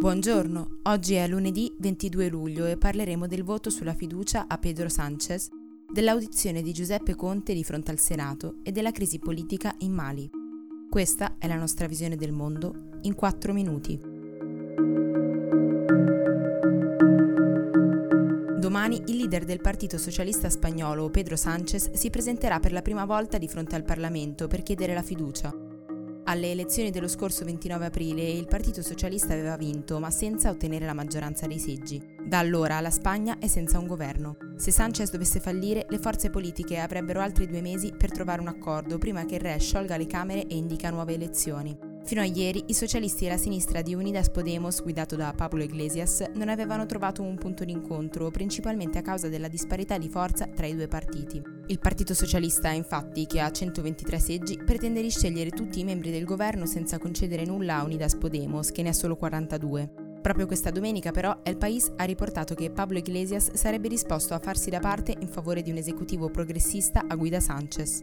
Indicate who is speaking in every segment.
Speaker 1: Buongiorno, oggi è lunedì 22 luglio e parleremo del voto sulla fiducia a Pedro Sánchez, dell'audizione di Giuseppe Conte di fronte al Senato e della crisi politica in Mali. Questa è la nostra visione del mondo in 4 minuti. Domani il leader del Partito Socialista Spagnolo, Pedro Sánchez, si presenterà per la prima volta di fronte al Parlamento per chiedere la fiducia. Alle elezioni dello scorso 29 aprile il Partito Socialista aveva vinto, ma senza ottenere la maggioranza dei seggi. Da allora la Spagna è senza un governo. Se Sanchez dovesse fallire, le forze politiche avrebbero altri due mesi per trovare un accordo prima che il Re sciolga le Camere e indica nuove elezioni. Fino a ieri i socialisti e la sinistra di Unidas Podemos, guidato da Pablo Iglesias, non avevano trovato un punto d'incontro, principalmente a causa della disparità di forza tra i due partiti. Il Partito Socialista, infatti, che ha 123 seggi, pretende di scegliere tutti i membri del governo senza concedere nulla a Unidas Podemos, che ne ha solo 42. Proprio questa domenica però El País ha riportato che Pablo Iglesias sarebbe disposto a farsi da parte in favore di un esecutivo progressista a guida Sanchez.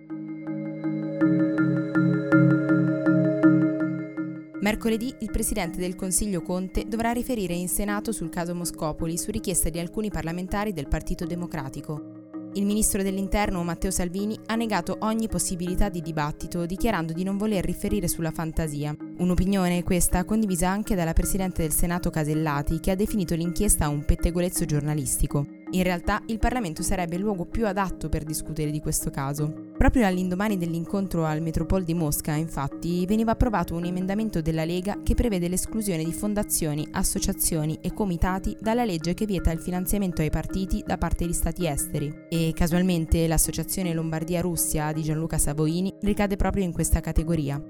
Speaker 1: Mercoledì il Presidente del Consiglio Conte dovrà riferire in Senato sul caso Moscopoli su richiesta di alcuni parlamentari del Partito Democratico. Il ministro dell'Interno Matteo Salvini ha negato ogni possibilità di dibattito, dichiarando di non voler riferire sulla fantasia. Un'opinione, questa, condivisa anche dalla Presidente del Senato Casellati, che ha definito l'inchiesta un pettegolezzo giornalistico. In realtà il Parlamento sarebbe il luogo più adatto per discutere di questo caso. Proprio all'indomani dell'incontro al Metropol di Mosca, infatti, veniva approvato un emendamento della Lega che prevede l'esclusione di fondazioni, associazioni e comitati dalla legge che vieta il finanziamento ai partiti da parte di stati esteri. E casualmente l'associazione Lombardia Russia di Gianluca Savoini ricade proprio in questa categoria.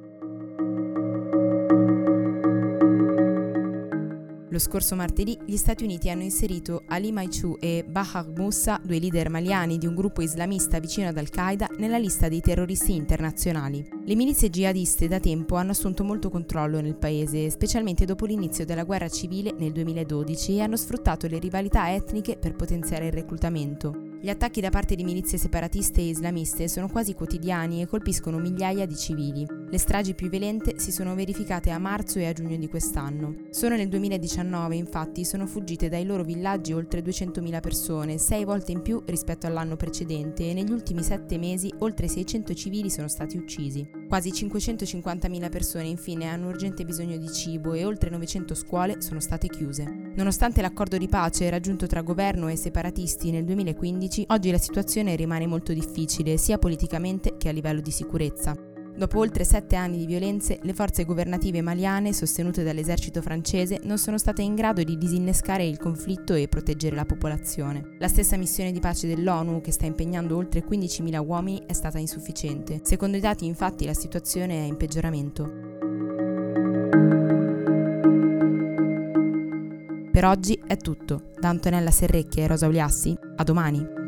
Speaker 1: Lo scorso martedì gli Stati Uniti hanno inserito Ali Maichu e Bahar Moussa, due leader maliani di un gruppo islamista vicino ad Al-Qaeda, nella lista dei terroristi internazionali. Le milizie jihadiste da tempo hanno assunto molto controllo nel paese, specialmente dopo l'inizio della guerra civile nel 2012 e hanno sfruttato le rivalità etniche per potenziare il reclutamento. Gli attacchi da parte di milizie separatiste e islamiste sono quasi quotidiani e colpiscono migliaia di civili. Le stragi più violente si sono verificate a marzo e a giugno di quest'anno. Solo nel 2019, infatti, sono fuggite dai loro villaggi oltre 200.000 persone, sei volte in più rispetto all'anno precedente, e negli ultimi sette mesi oltre 600 civili sono stati uccisi. Quasi 550.000 persone infine hanno urgente bisogno di cibo e oltre 900 scuole sono state chiuse. Nonostante l'accordo di pace raggiunto tra governo e separatisti nel 2015, oggi la situazione rimane molto difficile sia politicamente che a livello di sicurezza. Dopo oltre sette anni di violenze, le forze governative maliane, sostenute dall'esercito francese, non sono state in grado di disinnescare il conflitto e proteggere la popolazione. La stessa missione di pace dell'ONU, che sta impegnando oltre 15.000 uomini, è stata insufficiente. Secondo i dati, infatti, la situazione è in peggioramento. Per oggi è tutto. Da Antonella Serrecchia e Rosa Uliassi, a domani.